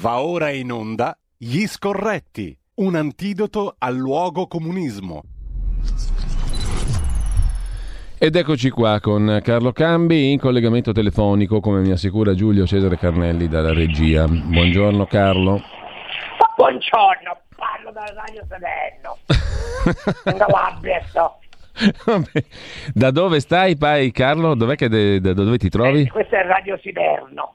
Va ora in onda Gli Scorretti, un antidoto al luogo comunismo. Ed eccoci qua con Carlo Cambi in collegamento telefonico, come mi assicura Giulio Cesare Carnelli dalla regia. Buongiorno Carlo. Buongiorno, parlo dal Radio Salerno. In Calabria sto. Da dove stai, pai Carlo? Dov'è che de- da dove ti trovi? Eh, questo è il Radio Siderno.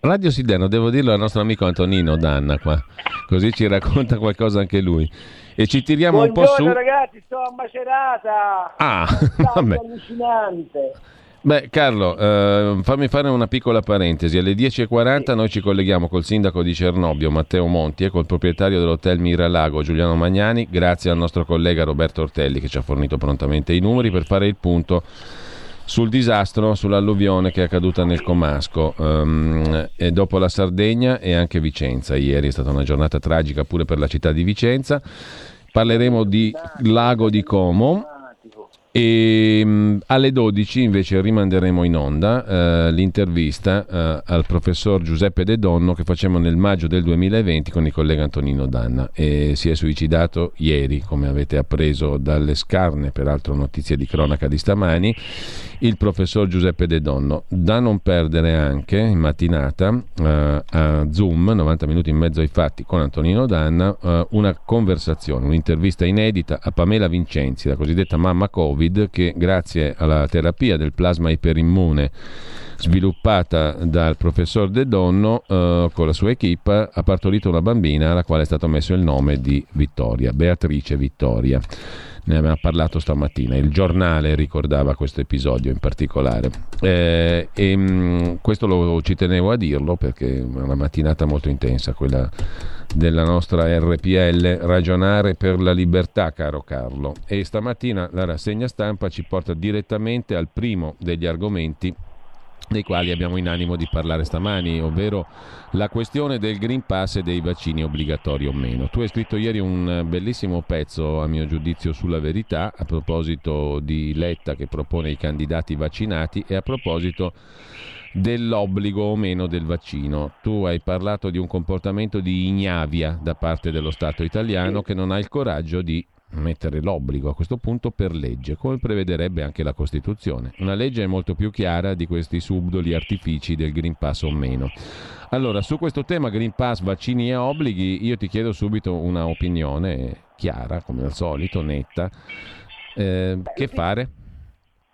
Radio Siderno, devo dirlo al nostro amico Antonino Danna qua, così ci racconta qualcosa anche lui. E ci tiriamo un po' su. Buongiorno ragazzi, sto a Macerata. Ah, vabbè. allucinante. Beh, Carlo, eh, fammi fare una piccola parentesi. Alle 10.40 noi ci colleghiamo col sindaco di Cernobbio, Matteo Monti, e col proprietario dell'hotel Miralago, Giuliano Magnani, grazie al nostro collega Roberto Ortelli che ci ha fornito prontamente i numeri per fare il punto sul disastro, sull'alluvione che è accaduta nel Comasco ehm, e dopo la Sardegna e anche Vicenza. Ieri è stata una giornata tragica pure per la città di Vicenza. Parleremo di Lago di Como, e mh, alle 12 invece rimanderemo in onda eh, l'intervista eh, al professor Giuseppe De Donno che facciamo nel maggio del 2020 con il collega Antonino Danna. E si è suicidato ieri, come avete appreso dalle scarne, peraltro notizie di cronaca di stamani, il professor Giuseppe De Donno. Da non perdere anche in mattinata eh, a Zoom, 90 minuti in mezzo ai fatti con Antonino Danna, eh, una conversazione, un'intervista inedita a Pamela Vincenzi, la cosiddetta mamma Covid, che grazie alla terapia del plasma iperimmune sviluppata dal professor De Donno eh, con la sua equipe ha partorito una bambina alla quale è stato messo il nome di Vittoria, Beatrice Vittoria. Ne aveva parlato stamattina, il giornale ricordava questo episodio in particolare. Eh, e mh, questo lo, ci tenevo a dirlo perché è una mattinata molto intensa, quella della nostra RPL, ragionare per la libertà, caro Carlo. E stamattina la rassegna stampa ci porta direttamente al primo degli argomenti dei quali abbiamo in animo di parlare stamani, ovvero la questione del Green Pass e dei vaccini obbligatori o meno. Tu hai scritto ieri un bellissimo pezzo, a mio giudizio, sulla verità a proposito di Letta che propone i candidati vaccinati e a proposito dell'obbligo o meno del vaccino. Tu hai parlato di un comportamento di ignavia da parte dello Stato italiano che non ha il coraggio di mettere l'obbligo a questo punto per legge, come prevederebbe anche la Costituzione. Una legge molto più chiara di questi subdoli artifici del Green Pass o meno. Allora, su questo tema Green Pass, vaccini e obblighi, io ti chiedo subito una opinione chiara, come al solito, netta. Eh, che fare?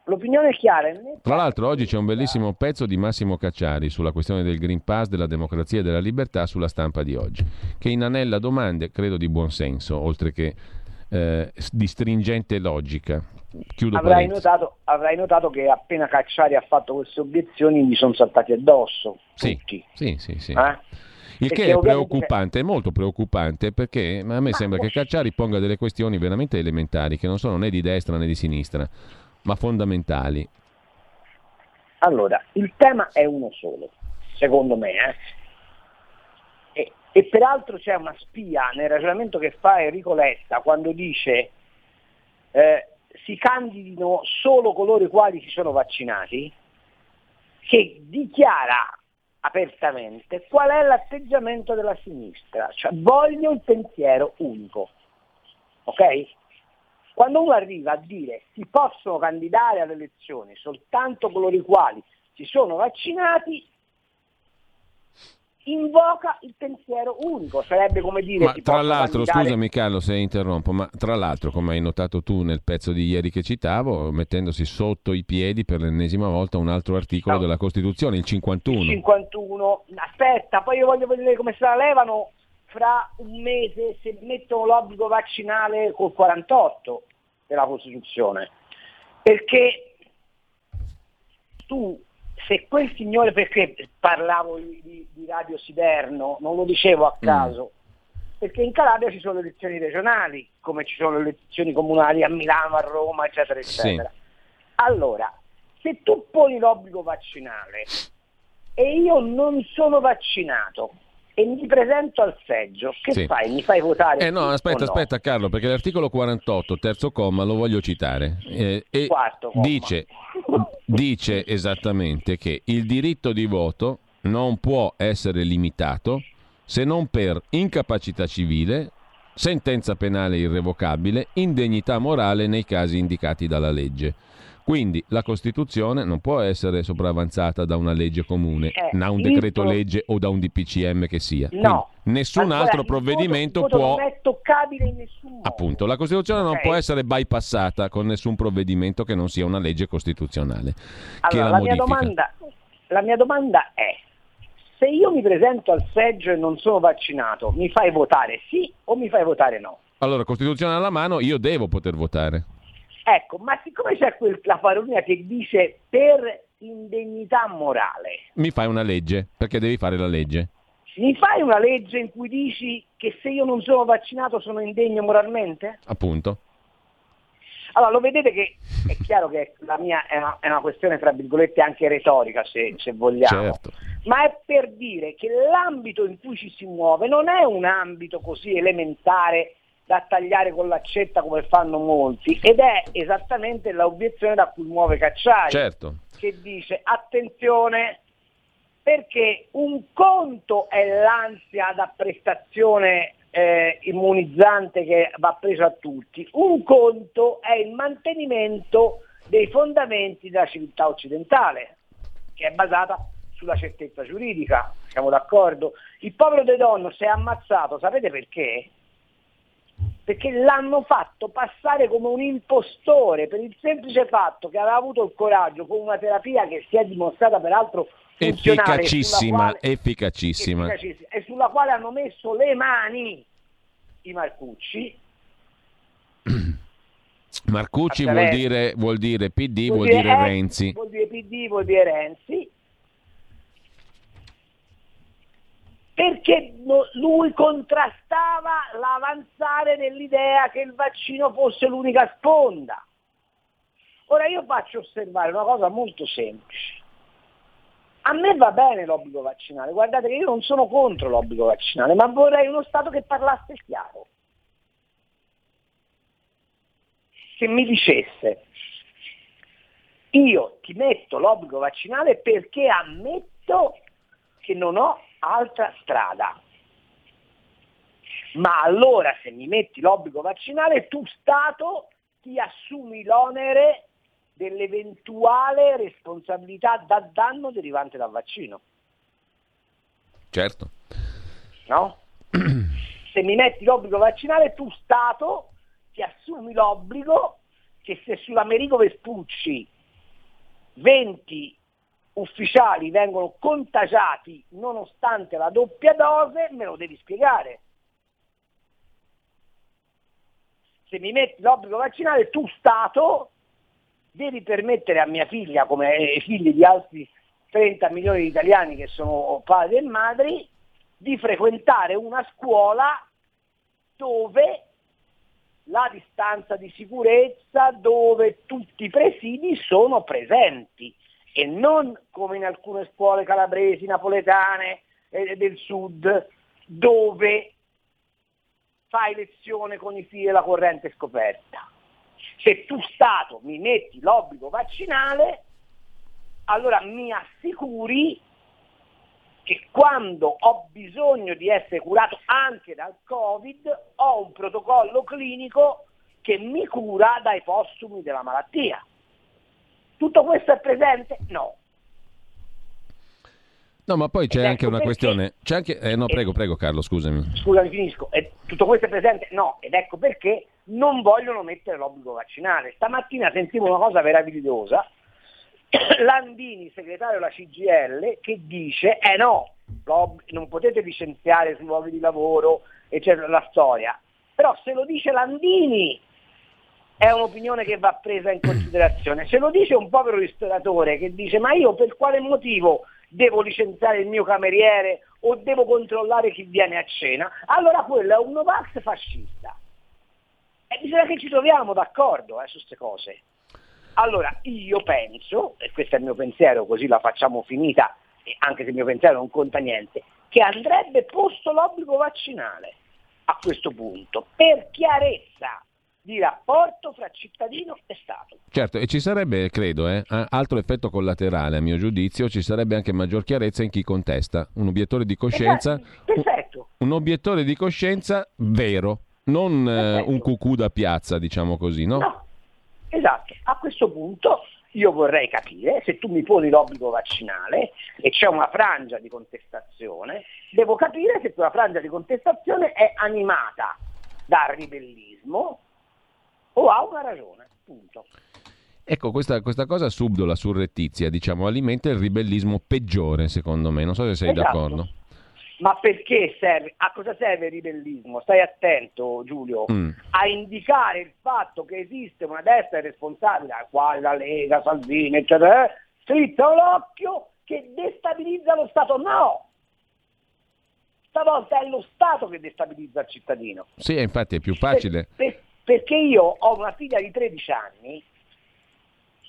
L'opinione è chiara. è. Tra l'altro oggi c'è un bellissimo pezzo di Massimo Cacciari sulla questione del Green Pass, della democrazia e della libertà sulla stampa di oggi, che inanella domande, credo di buon senso, oltre che eh, di stringente logica. Chiudo Avrai notato, avrai notato che appena Cacciari ha fatto queste obiezioni gli sono saltati addosso Sì, tutti. sì, sì, sì. eh? Il che è preoccupante, è molto preoccupante perché a me sembra che Cacciari ponga delle questioni veramente elementari che non sono né di destra né di sinistra, ma fondamentali. Allora, il tema è uno solo, secondo me. eh. E, peraltro c'è una spia nel ragionamento che fa Enrico Letta quando dice eh, si candidino solo coloro i quali si sono vaccinati, che dichiara apertamente qual è l'atteggiamento della sinistra, cioè voglio il pensiero unico. Ok? Quando uno arriva a dire si possono candidare alle elezioni soltanto coloro i quali si sono vaccinati, invoca il pensiero unico, sarebbe come dire Ma tra l'altro, candidare- scusami Carlo se interrompo, ma tra l'altro, come hai notato tu nel pezzo di ieri che citavo, mettendosi sotto i piedi per l'ennesima volta un altro articolo No. della Costituzione, il 51. 51, aspetta, poi io voglio vedere come se la levano fra un mese se mettono l'obbligo vaccinale col 48 della Costituzione. Perché tu, se quel signore, perché parlavo di, di- di Radio Siderno, non lo dicevo a caso, perché in Calabria ci sono le elezioni regionali, come ci sono le elezioni comunali a Milano, a Roma, eccetera, Sì. eccetera. Allora, se tu poni l'obbligo vaccinale e io non sono vaccinato e mi presento al seggio, che Sì. fai? Mi fai votare? Eh no, sì aspetta, no? aspetta Carlo, perché l'articolo 48, terzo comma, lo voglio citare. eh, e Quarto comma. dice, dice esattamente che il diritto di voto non può essere limitato se non per incapacità civile, sentenza penale irrevocabile, indegnità morale nei casi indicati dalla legge. Quindi la Costituzione non può essere sopravanzata da una legge comune, Eh, da un decreto legge o da un DPCM che sia. No. Quindi nessun Ancora, altro provvedimento voto può... Non è toccabile in nessun modo. Appunto, la Costituzione non Ok. può essere bypassata con nessun provvedimento che non sia una legge costituzionale Allora, la la, mia domanda, la mia domanda è, se io mi presento al seggio e non sono vaccinato, mi fai votare sì o mi fai votare no? Allora, Costituzione alla mano, io devo poter votare. Ecco, ma siccome c'è quel, la parolina che dice per indegnità morale, Mi fai una legge, perché devi fare la legge. mi fai una legge in cui dici che se io non sono vaccinato sono indegno moralmente? Appunto. Allora, lo vedete che è chiaro che la mia è una, è una questione, tra virgolette, anche retorica, se, se vogliamo. Certo. Ma è per dire che l'ambito in cui ci si muove non è un ambito così elementare da tagliare con l'accetta come fanno molti, ed è esattamente l'obiezione da cui muove Cacciari, Certo. che dice attenzione perché un conto è l'ansia da prestazione eh, immunizzante che va preso a tutti, un conto è il mantenimento dei fondamenti della civiltà occidentale, che è basata sulla certezza giuridica, siamo d'accordo? Il povero De Donno si è ammazzato, sapete perché? Perché l'hanno fatto passare come un impostore per il semplice fatto che aveva avuto il coraggio con una terapia che si è dimostrata peraltro Efficacissima, quale- efficacissima. efficacissima, e sulla quale hanno messo le mani i Marcucci. Marcucci vuol dire, vuol dire PD, vuol dire eh, Renzi. Vuol dire PD, vuol dire Renzi. Perché lui contrastava l'avanzare dell'idea che il vaccino fosse l'unica sponda. Ora io faccio osservare una cosa molto semplice. A me va bene l'obbligo vaccinale, guardate che io non sono contro l'obbligo vaccinale, ma vorrei uno Stato che parlasse chiaro. Che mi dicesse, io ti metto l'obbligo vaccinale perché ammetto che non ho altra strada. Ma allora se mi metti l'obbligo vaccinale, tu Stato ti assumi l'onere dell'eventuale responsabilità da danno derivante dal vaccino. Certo. no? Se mi metti l'obbligo vaccinale, tu Stato ti assumi l'obbligo che se sull'Americo Vespucci 20 ufficiali vengono contagiati nonostante la doppia dose, me lo devi spiegare. Se mi metti l'obbligo vaccinale, tu Stato devi permettere a mia figlia, come ai figli di altri 30 milioni di italiani che sono padri e madri, di frequentare una scuola dove la distanza di sicurezza, dove tutti i presidi sono presenti e non come in alcune scuole calabresi, napoletane e del sud, dove fai lezione con i figli della corrente scoperta. Se tu Stato mi metti l'obbligo vaccinale, allora mi assicuri che quando ho bisogno di essere curato anche dal Covid ho un protocollo clinico che mi cura dai postumi della malattia. Tutto questo è presente? No. No, ma poi c'è Ed anche ecco una perché- questione. C'è anche... eh, no, prego, prego, Carlo, scusami. Scusami, finisco. E tutto questo è presente? No. Ed ecco perché non vogliono mettere l'obbligo vaccinale. Stamattina sentivo una cosa meravigliosa. Landini, segretario della CGL, che dice, eh no, non potete licenziare sui luoghi di lavoro, eccetera, la storia. Però se lo dice Landini è un'opinione che va presa in considerazione. Se lo dice un povero ristoratore che dice ma io per quale motivo devo licenziare il mio cameriere o devo controllare chi viene a cena, allora quello è un Novax fascista. E bisogna che ci troviamo d'accordo eh, su queste cose. Allora, io penso, e questo è il mio pensiero, così la facciamo finita, anche se il mio pensiero non conta niente, che andrebbe posto l'obbligo vaccinale a questo punto, per chiarezza di rapporto fra cittadino e Stato. Certo, e ci sarebbe, credo, eh, altro effetto collaterale, a mio giudizio, ci sarebbe anche maggior chiarezza in chi contesta. Un obiettore di coscienza, Perfetto, perfetto. Un obiettore di coscienza vero, non eh, un cucù da piazza, diciamo così, no? No, esatto. A questo punto io vorrei capire se tu mi poni l'obbligo vaccinale e c'è una frangia di contestazione, devo capire se quella frangia di contestazione è animata dal ribellismo o ha una ragione. Punto. Ecco, questa, questa, cosa subdola, surrettizia, diciamo, alimenta il ribellismo peggiore, secondo me. Non so se sei esatto. d'accordo. Ma perché serve? A cosa serve il ribellismo? Stai attento, Giulio, mm. a indicare il fatto che esiste una destra responsabile, quale la Lega, Salvini, eccetera, eh, strizza l'occhio che destabilizza lo Stato. No! Stavolta è lo Stato che destabilizza il cittadino. Sì, infatti è più facile. Per, per, perché io ho una figlia di 13 anni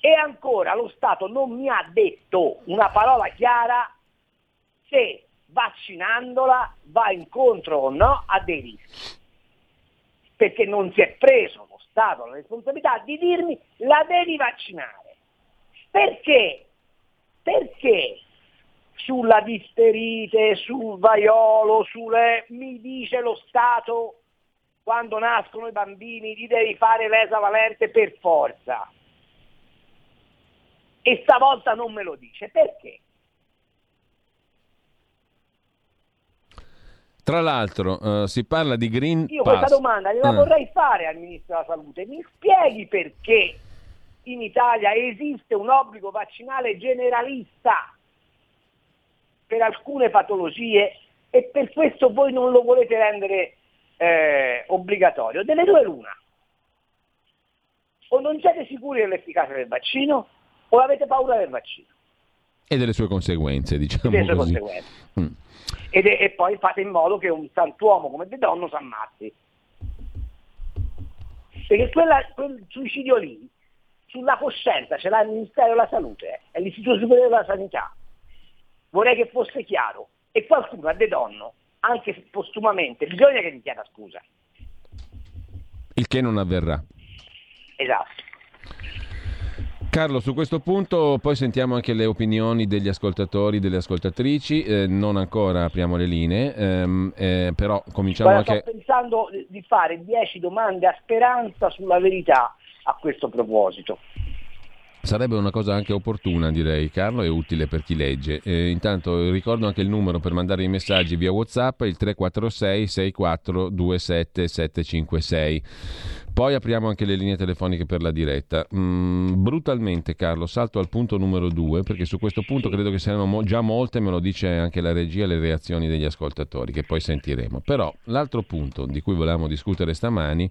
e ancora lo Stato non mi ha detto una parola chiara se vaccinandola va incontro o no a dei rischi. Perché non si è preso lo Stato la responsabilità di dirmi la devi vaccinare. Perché? Perché sulla disterite, sul vaiolo, sulle... mi dice lo Stato quando nascono i bambini gli devi fare l'esavalente per forza e stavolta non me lo dice. Perché? Tra l'altro uh, si parla di Green Io Pass. questa domanda gliela uh. vorrei fare al Ministro della Salute. Mi spieghi perché in Italia esiste un obbligo vaccinale generalista per alcune patologie e per questo voi non lo volete rendere eh, obbligatorio. Delle due l'una. O non siete sicuri dell'efficacia del vaccino o avete paura del vaccino. E delle sue conseguenze, diciamo delle sue così. conseguenze. Mm. Ed e poi fate in modo che un santuomo come De Donno si ammazzi. Perché quella, quel suicidio lì, sulla coscienza ce l'ha il Ministero della Salute, eh, è l'Istituto Superiore della Sanità. Vorrei che fosse chiaro. E qualcuno a De Donno, anche postumamente, bisogna che gli chieda scusa. Il che non avverrà. Esatto. Carlo, su questo punto poi sentiamo anche le opinioni degli ascoltatori, delle ascoltatrici, eh, non ancora apriamo le linee, ehm, eh, però cominciamo Guarda, anche... Sto pensando di fare 10 domande a speranza sulla verità a questo proposito. Sarebbe una cosa anche opportuna, direi, Carlo, e utile per chi legge. Eh, intanto ricordo anche il numero per mandare i messaggi via WhatsApp, il 346 6427 756. Poi apriamo anche le linee telefoniche per la diretta. Mm, brutalmente, Carlo, salto al punto numero due, perché su questo punto credo che siano mo- già molte, me lo dice anche la regia, le reazioni degli ascoltatori, che poi sentiremo. Però l'altro punto di cui volevamo discutere stamani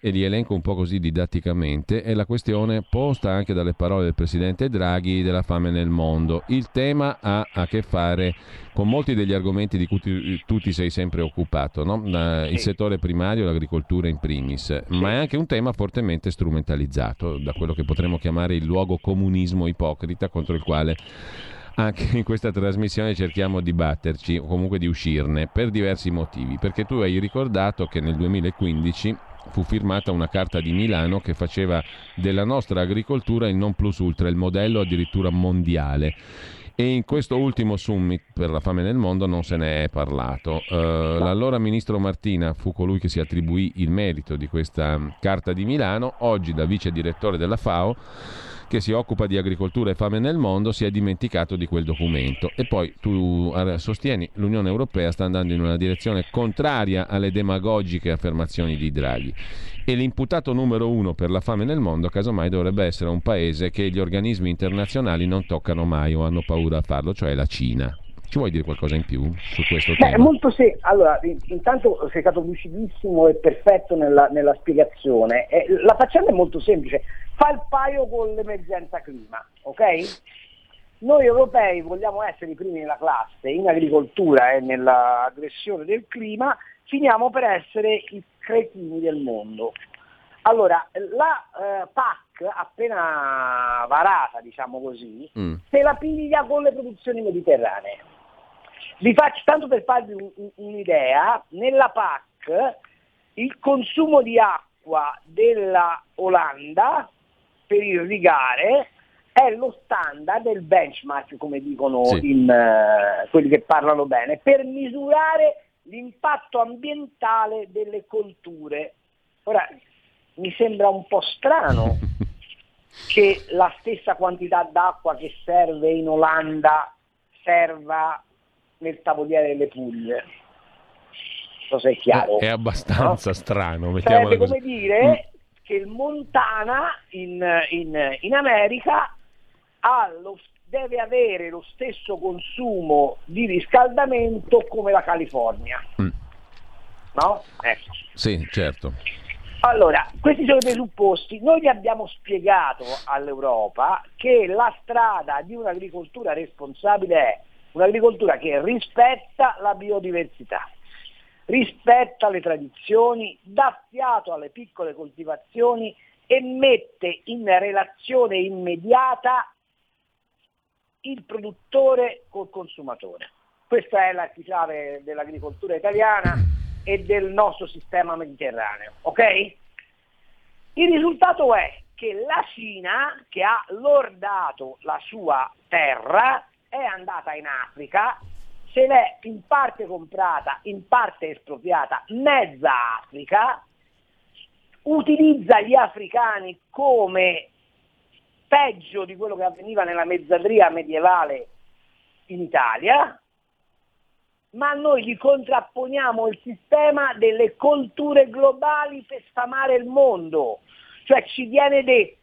e li elenco un po' così didatticamente, è la questione posta anche dalle parole del Presidente Draghi della fame nel mondo. Il tema ha a che fare con molti degli argomenti di cui tu, ti sei sempre occupato, no? il settore primario, l'agricoltura in primis, ma è anche un tema fortemente strumentalizzato da quello che potremmo chiamare il luogo comunismo ipocrita contro il quale anche in questa trasmissione cerchiamo di batterci o comunque di uscirne per diversi motivi, perché tu hai ricordato che nel 2015 fu firmata una carta di Milano che faceva della nostra agricoltura il non plus ultra, il modello addirittura mondiale. E in questo ultimo summit per la fame nel mondo non se ne è parlato. Uh, l'allora ministro Martina fu colui che si attribuì il merito di questa carta di Milano, oggi da vice direttore della FAO che si occupa di agricoltura e fame nel mondo si è dimenticato di quel documento. E poi tu eh, sostieni l'Unione Europea sta andando in una direzione contraria alle demagogiche affermazioni di Draghi. E l'imputato numero uno per la fame nel mondo, casomai, dovrebbe essere un paese che gli organismi internazionali non toccano mai o hanno paura a farlo, cioè la Cina. Ci vuoi dire qualcosa in più su questo Beh, tema? Molto sì. Allora, intanto sei stato lucidissimo e perfetto nella, nella spiegazione. Eh, la faccenda è molto semplice. Fa il paio con l'emergenza clima, ok? Noi europei vogliamo essere i primi nella classe in agricoltura e nell'aggressione del clima, finiamo per essere i cretini del mondo. Allora, la eh, PAC appena varata, diciamo così, mm. se la piglia con le produzioni mediterranee. Vi faccio tanto per farvi un, un'idea, nella PAC il consumo di acqua della Olanda per irrigare è lo standard del benchmark, come dicono sì. in, uh, quelli che parlano bene, per misurare l'impatto ambientale delle colture. Ora, mi sembra un po' strano che la stessa quantità d'acqua che serve in Olanda serva nel tavoliere delle Puglie. So se è chiaro. È abbastanza no? strano. Sarebbe come dire mm. che il Montana in, in, in America lo, deve avere lo stesso consumo di riscaldamento come la California. Mm. No? Ecco. Sì, certo. Allora, questi sono i presupposti. Noi abbiamo spiegato all'Europa che la strada di un'agricoltura responsabile è un'agricoltura che rispetta la biodiversità, rispetta le tradizioni, dà fiato alle piccole coltivazioni e mette in relazione immediata il produttore col consumatore. Questa è la chiave dell'agricoltura italiana e del nostro sistema mediterraneo. ok? Il risultato è che la Cina, che ha lordato la sua terra, è andata in Africa, se l'è in parte comprata, in parte espropriata, mezza Africa, utilizza gli africani come peggio di quello che avveniva nella mezzadria medievale in Italia, ma noi gli contrapponiamo il sistema delle colture globali per sfamare il mondo. Cioè ci viene detto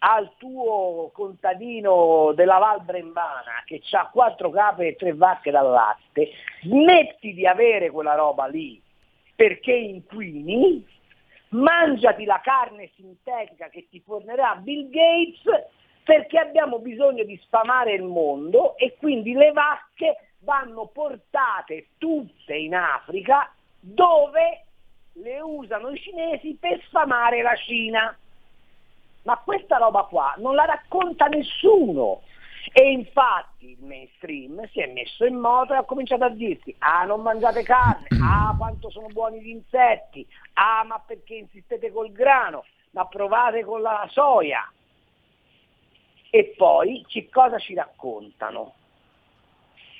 al tuo contadino della Val Brembana che ha quattro cape e tre vacche dal latte, smetti di avere quella roba lì perché inquini, mangiati la carne sintetica che ti fornerà Bill Gates perché abbiamo bisogno di sfamare il mondo e quindi le vacche vanno portate tutte in Africa dove le usano i cinesi per sfamare la Cina. Ma questa roba qua non la racconta nessuno. E infatti il mainstream si è messo in moto e ha cominciato a dirti ah non mangiate carne, ah quanto sono buoni gli insetti, ah ma perché insistete col grano, ma provate con la soia. E poi che cosa ci raccontano?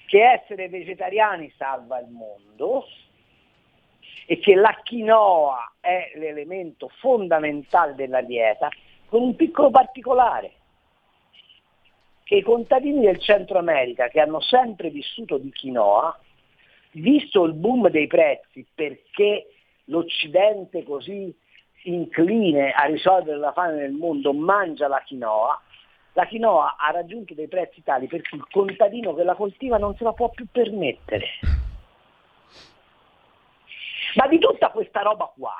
che essere vegetariani salva il mondo e che la quinoa è l'elemento fondamentale della dieta, con un piccolo particolare, che i contadini del Centro America che hanno sempre vissuto di quinoa, visto il boom dei prezzi perché l'Occidente così incline a risolvere la fame nel mondo mangia la quinoa, la quinoa ha raggiunto dei prezzi tali per cui il contadino che la coltiva non se la può più permettere. Ma di tutta questa roba qua,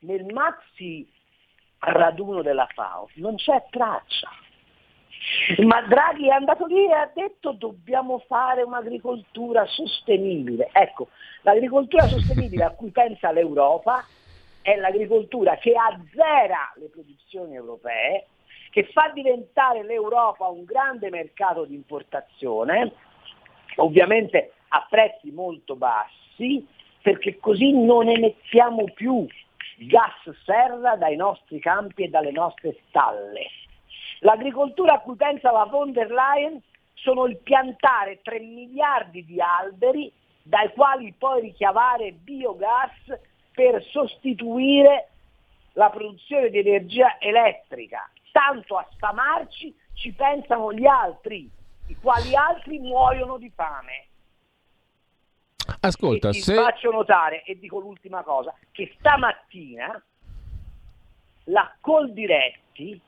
nel maxi raduno della FAO non c'è traccia. Ma Draghi è andato lì e ha detto dobbiamo fare un'agricoltura sostenibile. Ecco, l'agricoltura sostenibile a cui pensa l'Europa è l'agricoltura che azzera le produzioni europee, che fa diventare l'Europa un grande mercato di importazione, ovviamente a prezzi molto bassi, perché così non emettiamo più gas serra dai nostri campi e dalle nostre stalle. L'agricoltura a cui pensa la von der Leyen sono il piantare 3 miliardi di alberi dai quali poi richiavare biogas per sostituire la produzione di energia elettrica tanto a sfamarci ci pensano gli altri, i quali altri muoiono di fame. Ascolta, e se... faccio notare, e dico l'ultima cosa, che stamattina la Coldiretti,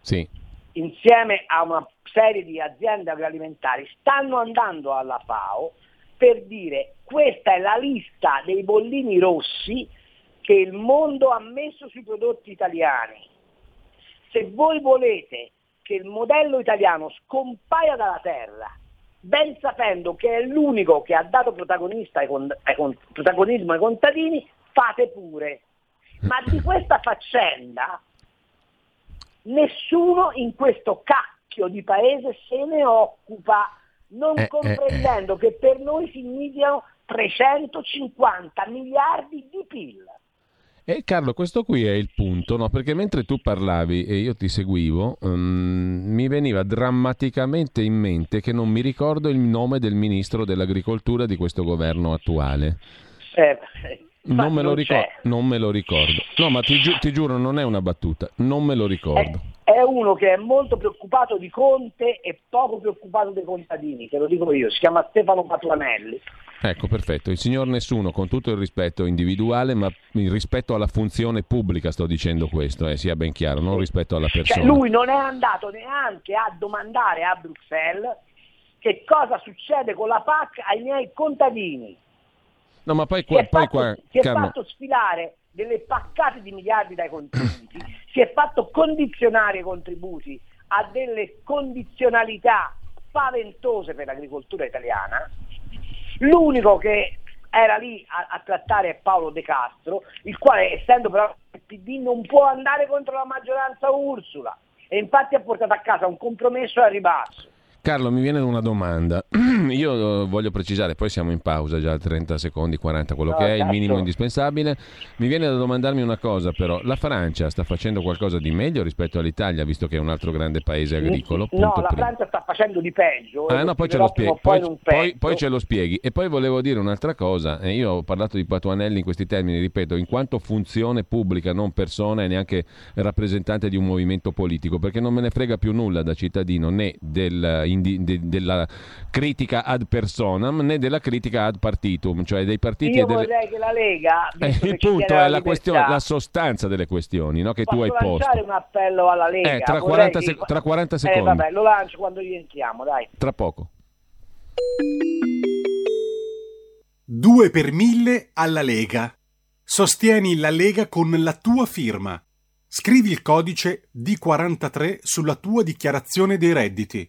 sì. insieme a una serie di aziende agroalimentari, stanno andando alla FAO per dire questa è la lista dei bollini rossi che il mondo ha messo sui prodotti italiani se voi volete che il modello italiano scompaia dalla terra, ben sapendo che è l'unico che ha dato ai con, ai con, protagonismo ai contadini, fate pure. Ma di questa faccenda nessuno in questo cacchio di paese se ne occupa, non eh, comprendendo eh, eh. che per noi significano 350 miliardi di PIL. E Carlo, questo qui è il punto, no? perché mentre tu parlavi e io ti seguivo, um, mi veniva drammaticamente in mente che non mi ricordo il nome del ministro dell'agricoltura di questo governo attuale. Eh, non, me non, ricor- non, me lo ricordo. No, ma ti, gi- ti, giuro, non è una battuta, non me lo ricordo. È, è, uno che è molto preoccupato di Conte e poco preoccupato dei contadini, te lo dico io, si chiama Stefano Patuanelli. Ecco, perfetto. Il signor Nessuno, con tutto il rispetto individuale, ma rispetto alla funzione pubblica, sto dicendo questo, eh, sia ben chiaro, non rispetto alla cioè, persona. Cioè, lui non è andato neanche a domandare a Bruxelles che cosa succede con la PAC ai miei contadini. No, ma poi qua... Si è, poi fatto, qua, si è fatto sfilare delle paccate di miliardi dai contributi, si è fatto condizionare i contributi a delle condizionalità spaventose per l'agricoltura italiana L'unico che era lì a, a, trattare è Paolo De Castro, il quale essendo però il PD non può andare contro la maggioranza Ursula e infatti ha portato a casa un compromesso al ribasso. Carlo, mi viene una domanda. Io eh, voglio precisare, poi siamo in pausa già 30 secondi, 40, quello no, che è il minimo indispensabile. Mi viene da domandarmi una cosa però, la Francia sta facendo qualcosa di meglio rispetto all'Italia, visto che è un altro grande paese agricolo? No, la prima. Francia sta facendo di peggio. Ah, no, poi ce, lo spieghi, poi, poi, poi ce lo spieghi. E poi volevo dire un'altra cosa, eh, io ho parlato di Patuanelli in questi termini, ripeto, in quanto funzione pubblica, non persona e neanche rappresentante di un movimento politico, perché non me ne frega più nulla da cittadino né del indi, de, della critica ad personam né della critica ad partitum, cioè dei partiti... Io delle... vorrei che la Lega... Eh, il punto è la, questione, la, sostanza delle questioni no, che Posso tu hai posto. lanciare un appello alla Lega? Eh, tra, 40 che... tra 40 secondi. Eh, vabbè, lo lancio quando rientriamo, dai. Tra poco. 2 per 1000 alla Lega. Sostieni la Lega con la tua firma. Scrivi il codice D43 sulla tua dichiarazione dei redditi.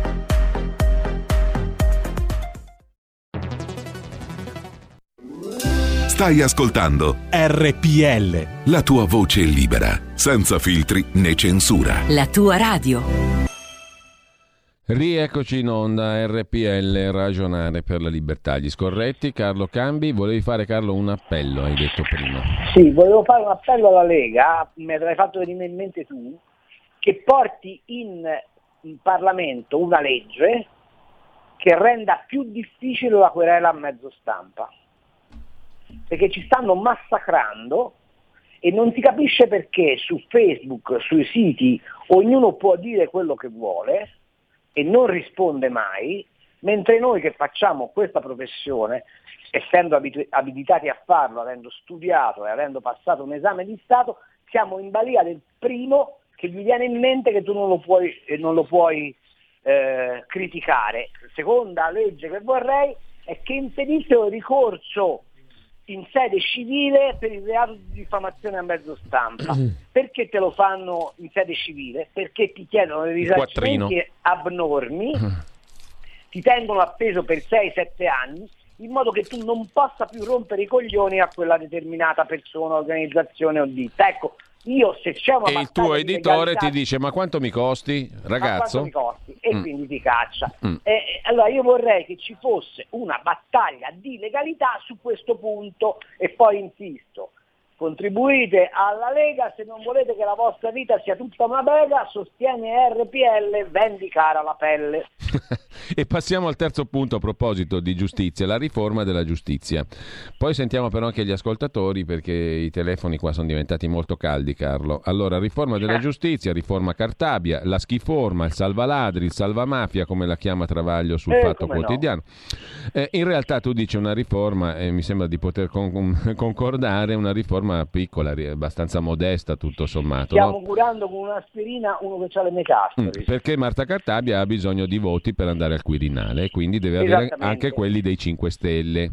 Stai ascoltando RPL. La tua voce libera, senza filtri né censura. La tua radio. Rieccoci in onda RPL Ragionare per la Libertà. Gli scorretti, Carlo Cambi, volevi fare Carlo un appello, hai detto prima. Sì, volevo fare un appello alla Lega, mi avrai fatto venire in mente tu, che porti in, in Parlamento una legge che renda più difficile la querela a mezzo stampa. Perché ci stanno massacrando e non si capisce perché su Facebook, sui siti, ognuno può dire quello che vuole e non risponde mai, mentre noi che facciamo questa professione, essendo abitu- abilitati a farlo, avendo studiato e avendo passato un esame di Stato, siamo in balia del primo che gli viene in mente che tu non lo puoi, non lo puoi eh, criticare. Seconda legge che vorrei è che impedissero il ricorso in sede civile per il reato di diffamazione a mezzo stampa. Perché te lo fanno in sede civile? Perché ti chiedono dei risarcimenti abnormi, ti tengono appeso per 6-7 anni, in modo che tu non possa più rompere i coglioni a quella determinata persona, organizzazione o ditta. Ecco, io se c'è una e il tuo editore ti dice ma quanto mi costi ragazzo? Quanto mi costi? E mm. quindi ti caccia. Mm. Eh, allora io vorrei che ci fosse una battaglia di legalità su questo punto e poi insisto, contribuite alla Lega, se non volete che la vostra vita sia tutta una bella, sostiene RPL, vendi cara la pelle. e passiamo al terzo punto a proposito di giustizia, la riforma della giustizia. Poi sentiamo però anche gli ascoltatori perché i telefoni qua sono diventati molto caldi, Carlo. Allora, riforma della eh. giustizia, riforma Cartabia, la schiforma, il salvaladri, il salvamafia, come la chiama Travaglio sul eh, Fatto Quotidiano. No. Eh, in realtà tu dici una riforma, e mi sembra di poter con- concordare, una riforma forma piccola, abbastanza modesta tutto sommato. Stiamo no? curando con un'aspirina uno che ha le metastasi. Mm, perché Marta Cartabia ha bisogno di voti per andare al Quirinale quindi deve avere anche quelli dei 5 Stelle.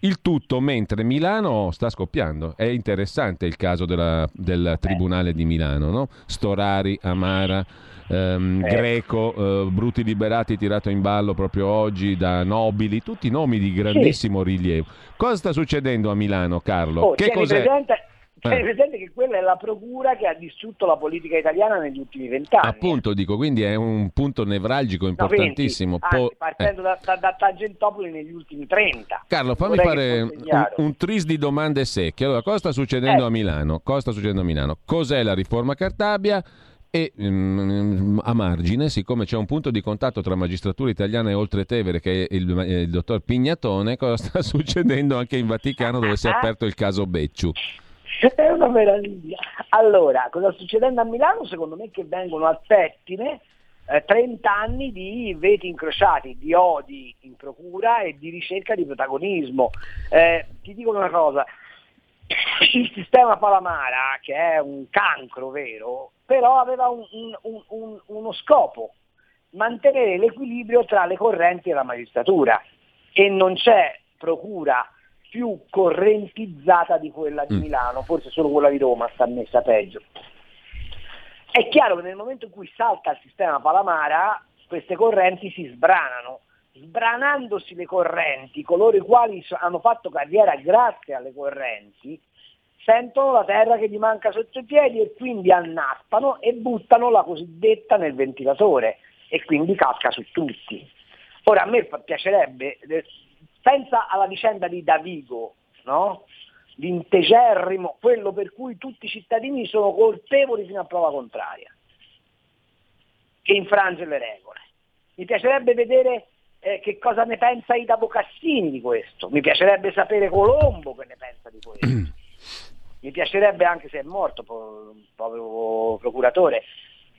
Il tutto mentre Milano sta scoppiando. È interessante il caso della, del Tribunale di Milano, no? Storari, Amara. Um, eh. Greco, uh, Bruti Liberati tirato in ballo proprio oggi da Nobili, tutti nomi di grandissimo sì. rilievo. Cosa sta succedendo a Milano, Carlo? Oh, che cos'è? Presente, tieni eh. presente che quella è la procura che ha distrutto la politica italiana negli ultimi vent'anni. Appunto, dico, quindi è un punto nevralgico importantissimo. No, 20, anzi, partendo eh. da, da, da, Tangentopoli negli ultimi 30. Carlo, fammi fare un, un, tris di domande secche. Allora, cosa sta succedendo eh. a Milano? Cosa sta succedendo a Milano? Cos'è la riforma Cartabia? E um, a margine, siccome c'è un punto di contatto tra magistratura italiana e Oltretevere, che è il, eh, il dottor Pignatone, cosa sta succedendo anche in Vaticano dove si è aperto il caso Becciu? È una meraviglia. Allora, cosa sta succedendo a Milano? Secondo me che vengono al pettine eh, 30 anni di veti incrociati, di odi in procura e di ricerca di protagonismo. Eh, ti dico una cosa, il sistema Palamara, che è un cancro vero, però aveva un, un, un, uno scopo, mantenere l'equilibrio tra le correnti e la magistratura e non c'è procura più correntizzata di quella di mm. Milano, forse solo quella di Roma sta messa peggio. È chiaro che nel momento in cui salta il sistema Palamara, queste correnti si sbranano. Sbranandosi le correnti, coloro i quali hanno fatto carriera grazie alle correnti, sentono la terra che gli manca sotto i piedi e quindi annaspano e buttano la cosiddetta nel ventilatore e quindi casca su tutti. Ora a me piacerebbe, eh, pensa alla vicenda di Davigo, no? l'integerrimo, quello per cui tutti i cittadini sono colpevoli fino a prova contraria, che infrange le regole. Mi piacerebbe vedere eh, che cosa ne pensa Ida Bocassini di questo, mi piacerebbe sapere Colombo che ne pensa di questo. Mi piacerebbe anche se è morto, po- povero procuratore,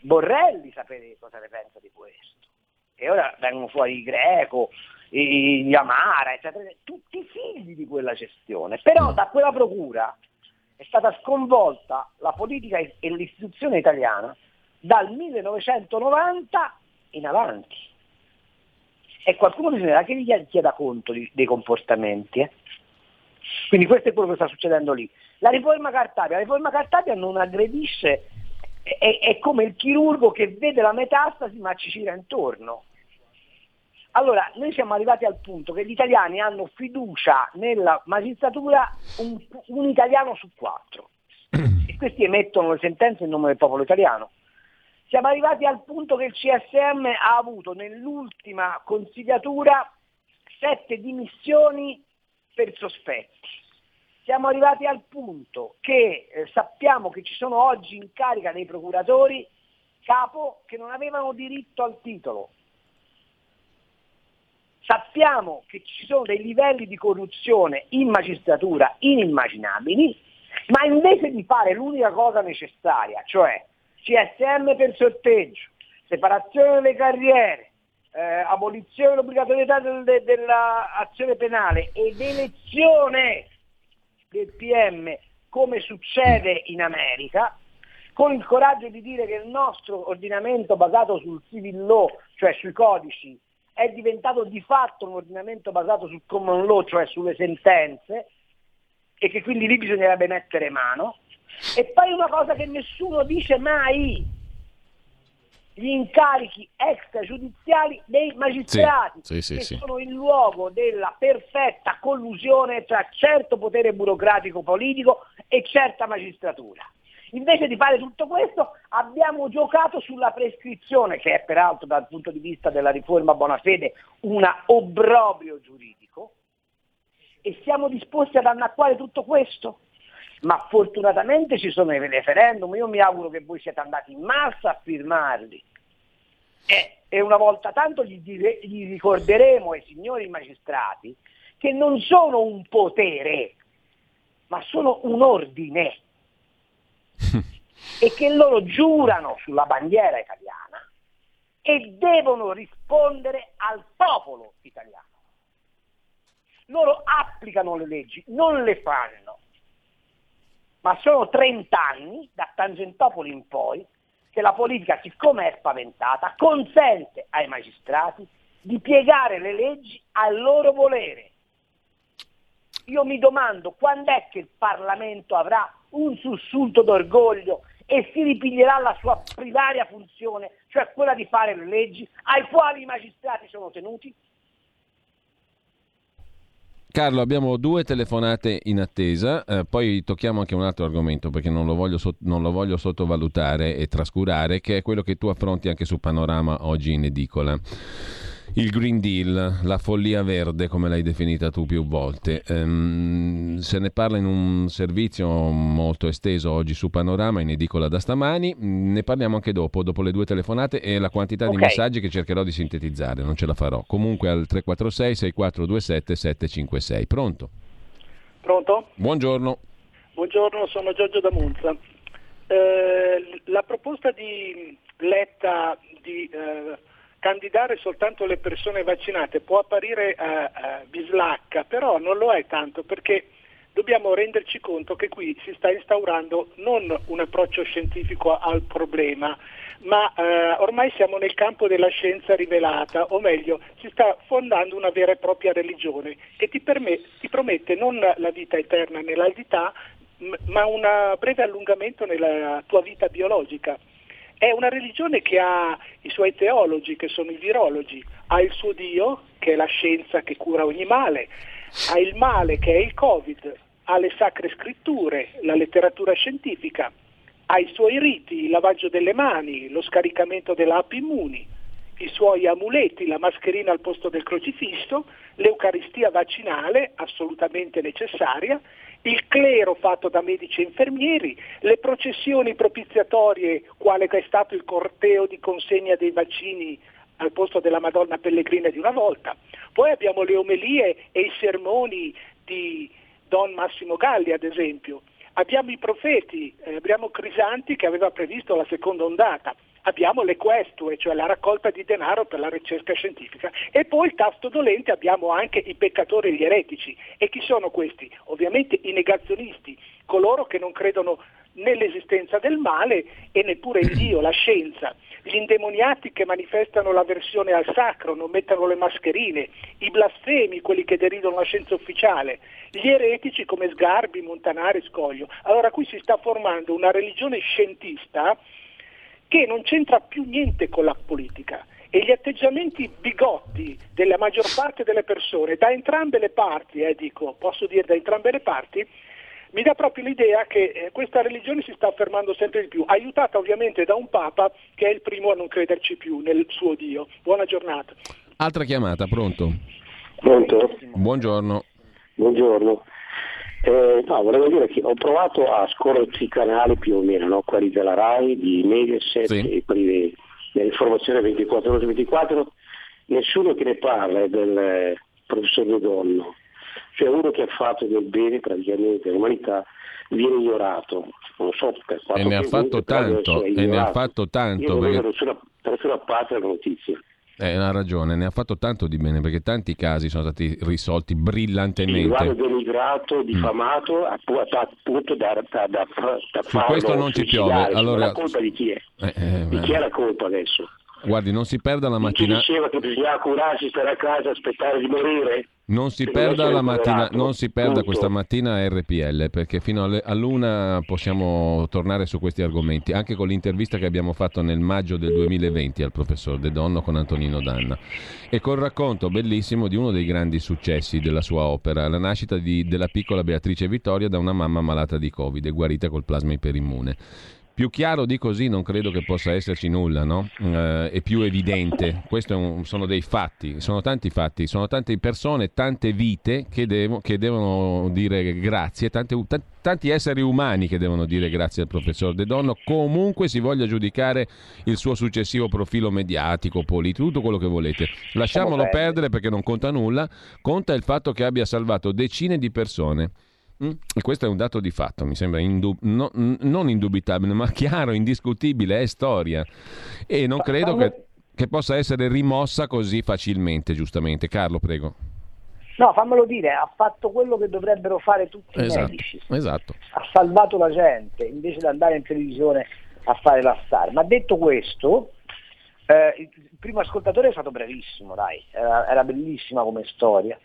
Borrelli sapere cosa ne pensa di questo. E ora vengono fuori i Greco, gli Amara, eccetera, tutti figli di quella gestione. Però da quella procura è stata sconvolta la politica e l'istituzione italiana dal 1990 in avanti. E qualcuno bisognerà che gli chieda conto di, dei comportamenti. Eh? Quindi questo è quello che sta succedendo lì. La riforma Cartabia, la riforma Cartabia non aggredisce, è, è come il chirurgo che vede la metastasi ma ci gira intorno. Allora, noi siamo arrivati al punto che gli italiani hanno fiducia nella magistratura un, un, italiano su quattro. E questi emettono le sentenze in nome del popolo italiano. Siamo arrivati al punto che il CSM ha avuto nell'ultima consigliatura sette dimissioni per sospetti siamo arrivati al punto che eh, sappiamo che ci sono oggi in carica dei procuratori capo che non avevano diritto al titolo. Sappiamo che ci sono dei livelli di corruzione in magistratura inimmaginabili, ma invece di fare l'unica cosa necessaria, cioè CSM per sorteggio, separazione delle carriere, eh, abolizione dell'obbligatorietà del, de, dell'azione penale ed elezione del PM come succede in America, con il coraggio di dire che il nostro ordinamento basato sul civil law, cioè sui codici, è diventato di fatto un ordinamento basato sul common law, cioè sulle sentenze, e che quindi lì bisognerebbe mettere mano. E poi una cosa che nessuno dice mai, gli incarichi extragiudiziali dei magistrati, sì, sì, che sì, sono il luogo della perfetta collusione tra certo potere burocratico politico e certa magistratura. Invece di fare tutto questo abbiamo giocato sulla prescrizione, che è peraltro dal punto di vista della riforma Bonafede un obbrobrio giuridico, e siamo disposti ad annacquare tutto questo? Ma fortunatamente ci sono i referendum, io mi auguro che voi siate andati in massa a firmarli. E, e una volta tanto gli, dire, gli ricorderemo ai signori magistrati che non sono un potere, ma sono un ordine e che loro giurano sulla bandiera italiana e devono rispondere al popolo italiano. Loro applicano le leggi, non le fanno. Ma sono 30 anni, da Tangentopoli in poi, che la politica, siccome è spaventata, consente ai magistrati di piegare le leggi al loro volere. Io mi domando quando è che il Parlamento avrà un sussulto d'orgoglio e si ripiglierà la sua primaria funzione, cioè quella di fare le leggi, ai quali i magistrati sono tenuti? Carlo, abbiamo due telefonate in attesa, eh, poi tocchiamo anche un altro argomento perché non lo, voglio non lo voglio sottovalutare e trascurare, che è quello che tu affronti anche su Panorama oggi in edicola il Green Deal, la follia verde come l'hai definita tu più volte. Um, se ne parla in un servizio molto esteso oggi su Panorama, in edicola da stamani, ne parliamo anche dopo, dopo le due telefonate e la quantità okay. di messaggi che cercherò di sintetizzare, non ce la farò. Comunque al 346 6427 756. Pronto? Pronto? Buongiorno. Buongiorno, sono Giorgio da Monza. Eh, la proposta di Letta di... Eh, candidare soltanto le persone vaccinate può apparire uh, uh, bislacca, però non lo è tanto perché dobbiamo renderci conto che qui si sta instaurando non un approccio scientifico al problema, ma eh, ormai siamo nel campo della scienza rivelata, o meglio, si sta fondando una vera e propria religione che ti, permet- ti promette non la vita eterna nell'aldità, m- ma un breve allungamento nella tua vita biologica. È una religione che ha i suoi teologi, che sono i virologi, ha il suo Dio, che è la scienza che cura ogni male, ha il male, che è il Covid, ha le sacre scritture, la letteratura scientifica, ha i suoi riti, il lavaggio delle mani, lo scaricamento delle app immuni, i suoi amuleti, la mascherina al posto del crocifisso, l'Eucaristia vaccinale, assolutamente necessaria, il clero fatto da medici e infermieri, le processioni propiziatorie, quale è stato il corteo di consegna dei vaccini al posto della Madonna Pellegrina di una volta. Poi abbiamo le omelie e i sermoni di Don Massimo Galli, ad esempio. Abbiamo i profeti, eh, abbiamo Crisanti che aveva previsto la seconda ondata abbiamo le questue, cioè la raccolta di denaro per la ricerca scientifica e poi il tasto dolente abbiamo anche i peccatori e gli eretici. E chi sono questi? Ovviamente i negazionisti, coloro che non credono nell'esistenza del male e neppure in Dio, la scienza, gli indemoniati che manifestano l'avversione al sacro, non mettono le mascherine, i blasfemi, quelli che deridono la scienza ufficiale, gli eretici come Sgarbi, Montanari, Scoglio. Allora qui si sta formando una religione scientista che non c'entra più niente con la politica e gli atteggiamenti bigotti della maggior parte delle persone, da entrambe le parti, eh, dico, posso dire da entrambe le parti, mi dà proprio l'idea che eh, questa religione si sta affermando sempre di più, aiutata ovviamente da un Papa che è il primo a non crederci più nel suo Dio. Buona giornata. Altra chiamata, pronto? Pronto? Buongiorno. Buongiorno. Eh, no, volevo dire che ho provato a scorrere i canali più o meno, no? quelli della RAI, di Mediaset sì. e quelli dell'informazione 24 ore 24, nessuno che ne parla è del professor De Donno, cioè uno che ha fatto del bene praticamente all'umanità viene ignorato, non so per quanto E ne ha fatto tanto, e ne ha fatto tanto. Io non perché... vedo nessuna, nessuna parte della notizia. Eh, ha ragione, ne ha fatto tanto di bene perché tanti casi sono stati risolti brillantemente. Guarda, denigrato, diffamato, mm. appunto da, da, da, da Su questo non ci piove. Allora... La colpa di chi è? Eh, eh, di chi è la colpa adesso? Guardi, non si perda la mattina. Chi diceva che bisognava curarsi, stare a casa, aspettare di morire? Non si, perda, mattina, non si perda questa mattina RPL perché fino a luna possiamo tornare su questi argomenti, anche con l'intervista che abbiamo fatto nel maggio del 2020 al professor De Donno con Antonino Danna. E col racconto bellissimo di uno dei grandi successi della sua opera, la nascita di, della piccola Beatrice Vittoria da una mamma malata di Covid e guarita col plasma iperimmune. Più chiaro di così non credo che possa esserci nulla, no? Eh, è più evidente. Questi sono dei fatti, sono tanti fatti, sono tante persone, tante vite che, devo, che devono dire grazie, tante, t- tanti esseri umani che devono dire grazie al professor De Donno, comunque si voglia giudicare il suo successivo profilo mediatico, politico, tutto quello che volete. Lasciamolo perdere perché non conta nulla, conta il fatto che abbia salvato decine di persone. Mm? E questo è un dato di fatto, mi sembra indub- no, non indubitabile, ma chiaro, indiscutibile, è storia. E non credo che, che possa essere rimossa così facilmente, giustamente. Carlo, prego. No, fammelo dire, ha fatto quello che dovrebbero fare tutti esatto, i medici. Esatto. Ha salvato la gente invece di andare in televisione a fare la star. Ma detto questo, eh, il primo ascoltatore è stato bravissimo, dai, era, era bellissima come storia.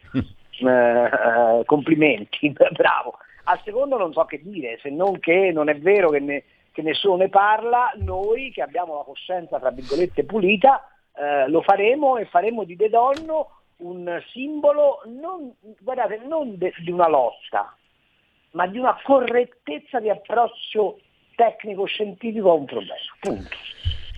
Eh, complimenti, bravo. Al secondo non so che dire, se non che non è vero che, ne, che nessuno ne parla, noi che abbiamo la coscienza, tra virgolette, pulita, eh, lo faremo e faremo di De Donno un simbolo non, guardate, non de, di una lotta, ma di una correttezza di approccio tecnico-scientifico a un problema. Punto.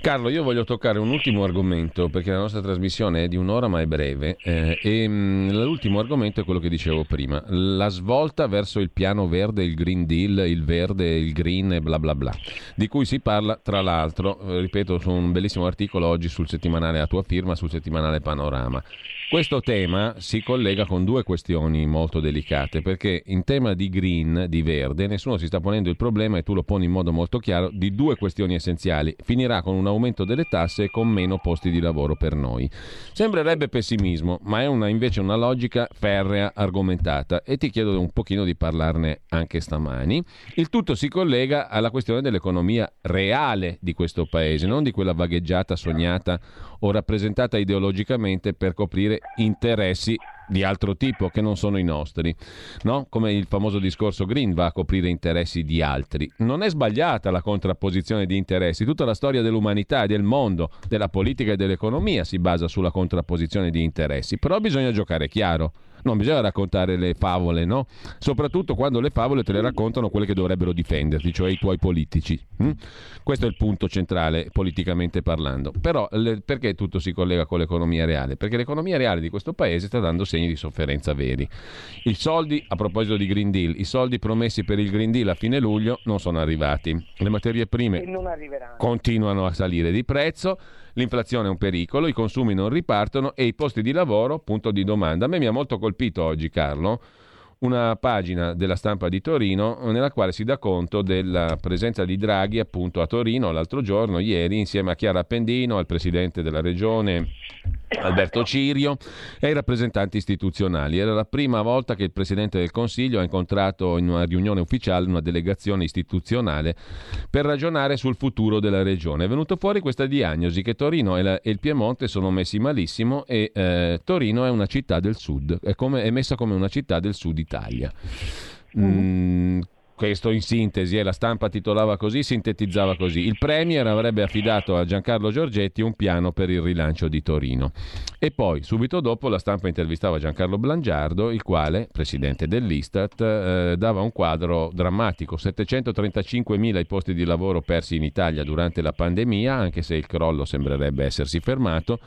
Carlo, io voglio toccare un ultimo argomento perché la nostra trasmissione è di un'ora ma è breve eh, e mh, mm, l'ultimo argomento è quello che dicevo prima, la svolta verso il piano verde, il Green Deal, il verde, il green e bla bla bla, di cui si parla tra l'altro, eh, ripeto, su un bellissimo articolo oggi sul settimanale a tua firma, sul settimanale Panorama. Questo tema si collega con due questioni molto delicate, perché in tema di green, di verde, nessuno si sta ponendo il problema, e tu lo poni in modo molto chiaro, di due questioni essenziali. Finirà con un aumento delle tasse e con meno posti di lavoro per noi. Sembrerebbe pessimismo, ma è una, invece una logica ferrea, argomentata, e ti chiedo un pochino di parlarne anche stamani. Il tutto si collega alla questione dell'economia reale di questo paese, non di quella vagheggiata, sognata o rappresentata ideologicamente per coprire interessi di altro tipo che non sono i nostri, no? come il famoso discorso Green va a coprire interessi di altri. Non è sbagliata la contrapposizione di interessi, tutta la storia dell'umanità e del mondo, della politica e dell'economia si basa sulla contrapposizione di interessi, però bisogna giocare chiaro. Non bisogna raccontare le favole, no? Soprattutto quando le favole te le raccontano quelle che dovrebbero difenderti, cioè i tuoi politici. Hm? Questo è il punto centrale, politicamente parlando. Però le, perché tutto si collega con l'economia reale? Perché l'economia reale di questo paese sta dando segni di sofferenza veri. I soldi, a proposito di Green Deal, i soldi promessi per il Green Deal a fine luglio non sono arrivati. Le materie prime continuano a salire di prezzo L'inflazione è un pericolo, i consumi non ripartono e i posti di lavoro, punto di domanda. A me mi ha molto colpito oggi, Carlo, una pagina della stampa di Torino nella quale si dà conto della presenza di Draghi appunto a Torino l'altro giorno, ieri, insieme a Chiara Appendino, al presidente della regione Alberto Cirio e ai rappresentanti istituzionali. Era la prima volta che il Presidente del Consiglio ha incontrato in una riunione ufficiale una delegazione istituzionale per ragionare sul futuro della regione. È venuto fuori questa diagnosi che Torino e, la, e il Piemonte sono messi malissimo e eh, Torino è una città del sud, è, come, è, messa come una città del sud Italia. Mm, questo in sintesi, eh, la stampa titolava così, sintetizzava così. Il Premier avrebbe affidato a Giancarlo Giorgetti un piano per il rilancio di Torino. E poi, subito dopo, la stampa intervistava Giancarlo Blangiardo, il quale, presidente dell'Istat, eh, dava un quadro drammatico. 735.000 i posti di lavoro persi in Italia durante la pandemia, anche se il crollo sembrerebbe essersi fermato.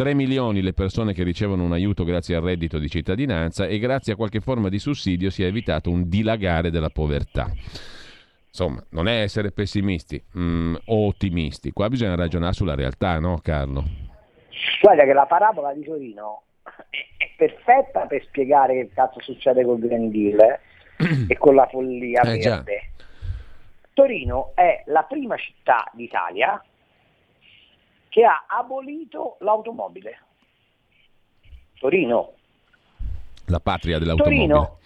3 milioni le persone che ricevono un aiuto grazie al reddito di cittadinanza e grazie a qualche forma di sussidio si è evitato un dilagare della povertà. Insomma, non è essere pessimisti mm, o ottimisti, qua bisogna ragionare sulla realtà, no Carlo? Guarda che la parabola di Torino è perfetta per spiegare che cazzo succede col Green Deal eh? e con la follia eh. Torino è la prima città d'Italia che ha abolito l'automobile. Torino. La patria dell'automobile. Torino,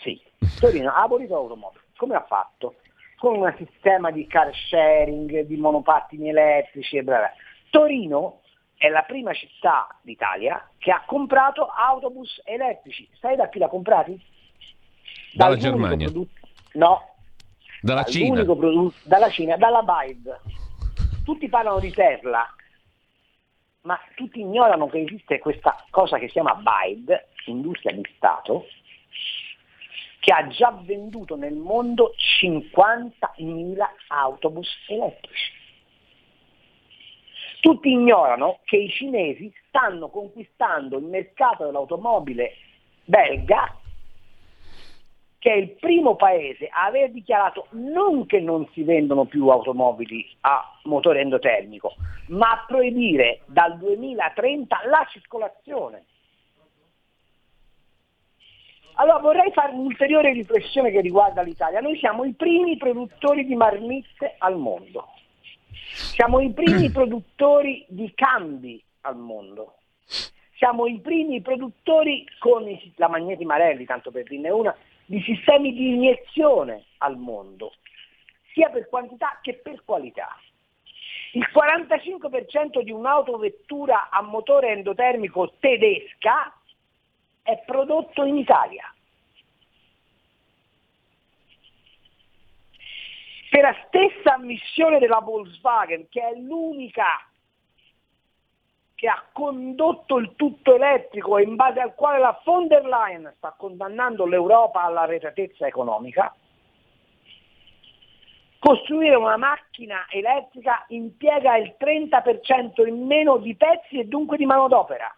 sì, Torino ha abolito l'automobile. Come ha fatto? Con un sistema di car sharing, di monopattini elettrici e bla bla. Torino è la prima città d'Italia che ha comprato autobus elettrici. Sai da chi l'ha comprati? Dalla Germania. Produ- no. Dalla Cina. Produ- dalla Cina, dalla BIDE. Tutti parlano di Tesla, ma tutti ignorano che esiste questa cosa che si chiama BIDE, industria di Stato, che ha già venduto nel mondo 50.000 autobus elettrici. Tutti ignorano che i cinesi stanno conquistando il mercato dell'automobile belga, che è il primo paese a aver dichiarato non che non si vendono più automobili a motore endotermico, ma a proibire dal 2030 la circolazione. Allora vorrei fare un'ulteriore riflessione che riguarda l'Italia. Noi siamo i primi produttori di marmitte al mondo. Siamo i primi produttori di cambi al mondo. Siamo i primi produttori con la Magneti Marelli, tanto per dirne una, di sistemi di iniezione al mondo, sia per quantità che per qualità. Il 45% di un'autovettura a motore endotermico tedesca è prodotto in Italia. Per la stessa ammissione della Volkswagen, che è l'unica che ha condotto il tutto elettrico e in base al quale la von der Leyen sta condannando l'Europa alla retatezza economica, costruire una macchina elettrica impiega il 30% in meno di pezzi e dunque di manodopera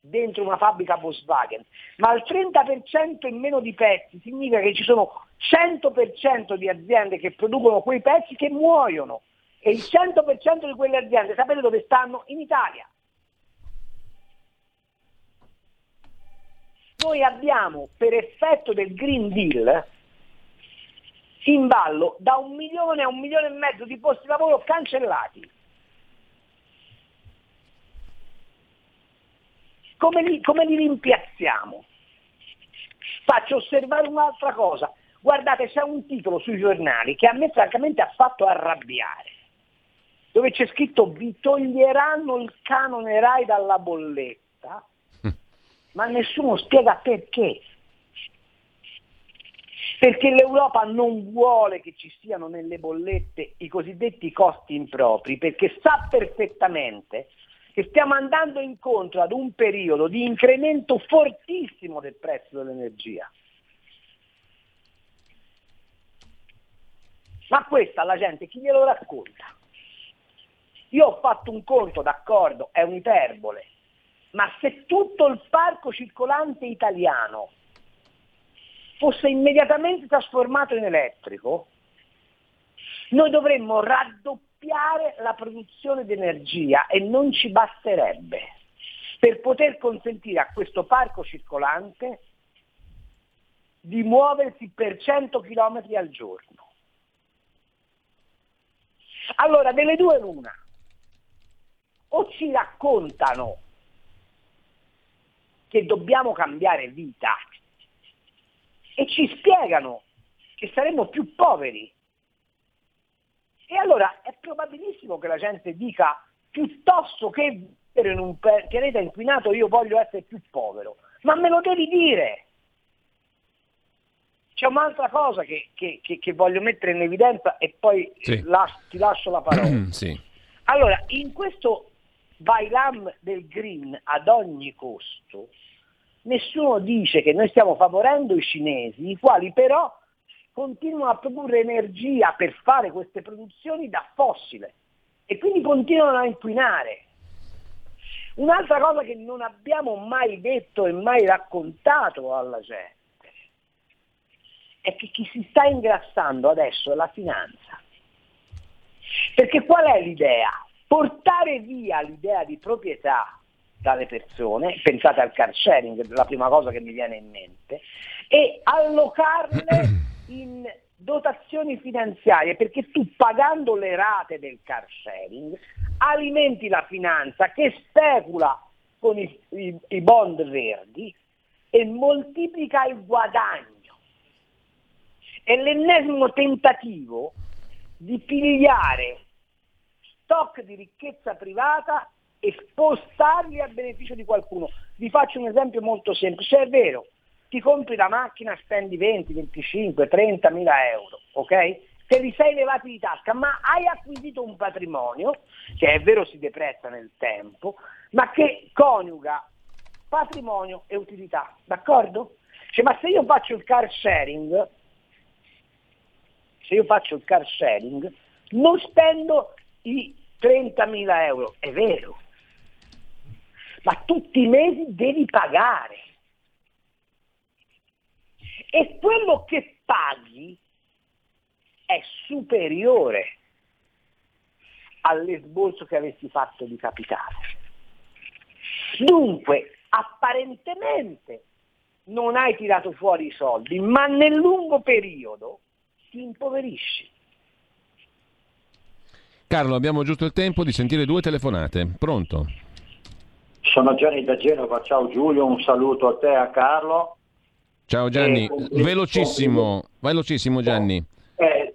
dentro una fabbrica Volkswagen, ma il 30% in meno di pezzi significa che ci sono 100% di aziende che producono quei pezzi che muoiono e il 100% di quelle aziende sapete dove stanno? In Italia. Noi abbiamo per effetto del Green Deal in ballo da un milione a un milione e mezzo di posti di lavoro cancellati. Come li, come li rimpiazziamo? Faccio osservare un'altra cosa. Guardate, c'è un titolo sui giornali che a me francamente ha fatto arrabbiare, dove c'è scritto vi toglieranno il canone RAI dalla bolletta, mm. ma nessuno spiega perché. Perché l'Europa non vuole che ci siano nelle bollette i cosiddetti costi impropri, perché sa perfettamente che stiamo andando incontro ad un periodo di incremento fortissimo del prezzo dell'energia. Ma questa alla gente chi glielo racconta? Io ho fatto un conto, d'accordo, è un'iperbole, ma se tutto il parco circolante italiano fosse immediatamente trasformato in elettrico, noi dovremmo raddoppiare la produzione di energia e non ci basterebbe per poter consentire a questo parco circolante di muoversi per 100 km al giorno. Allora, delle due l'una, o ci raccontano che dobbiamo cambiare vita e ci spiegano che saremo più poveri. E allora è probabilissimo che la gente dica piuttosto che vivere in un pianeta inquinato io voglio essere più povero. Ma me lo devi dire! C'è un'altra cosa che, che, che, che voglio mettere in evidenza e poi sì. la, ti lascio la parola. sì. Allora, in questo bailam del green ad ogni costo, nessuno dice che noi stiamo favorendo i cinesi, i quali però continuano a produrre energia per fare queste produzioni da fossile e quindi continuano a inquinare. Un'altra cosa che non abbiamo mai detto e mai raccontato alla gente è che chi si sta ingrassando adesso è la finanza. Perché qual è l'idea? Portare via l'idea di proprietà dalle persone, pensate al car sharing, la prima cosa che mi viene in mente, e allocarle in dotazioni finanziarie, perché tu pagando le rate del car sharing alimenti la finanza che specula con i, i, i bond verdi e moltiplica il guadagno. È l'ennesimo tentativo di pigliare stock di ricchezza privata e spostarli a beneficio di qualcuno. Vi faccio un esempio molto semplice, è vero, ti compri la macchina, spendi 20, 25, 30 mila euro, ok? Te li sei levati di tasca, ma hai acquisito un patrimonio, che è vero si deprezza nel tempo, ma che coniuga patrimonio e utilità, d'accordo? Cioè, ma se io faccio il car sharing, se io faccio il car sharing, non spendo i 30.000 euro, è vero, ma tutti i mesi devi pagare. E quello che paghi è superiore all'esborso che avessi fatto di capitale. Dunque, apparentemente non hai tirato fuori i soldi, ma nel lungo periodo ti impoverisci. Carlo, abbiamo giusto il tempo di sentire due telefonate. Pronto? Sono Gianni da Genova, ciao Giulio, un saluto a te e a Carlo. Ciao Gianni, velocissimo, velocissimo Gianni. Eh,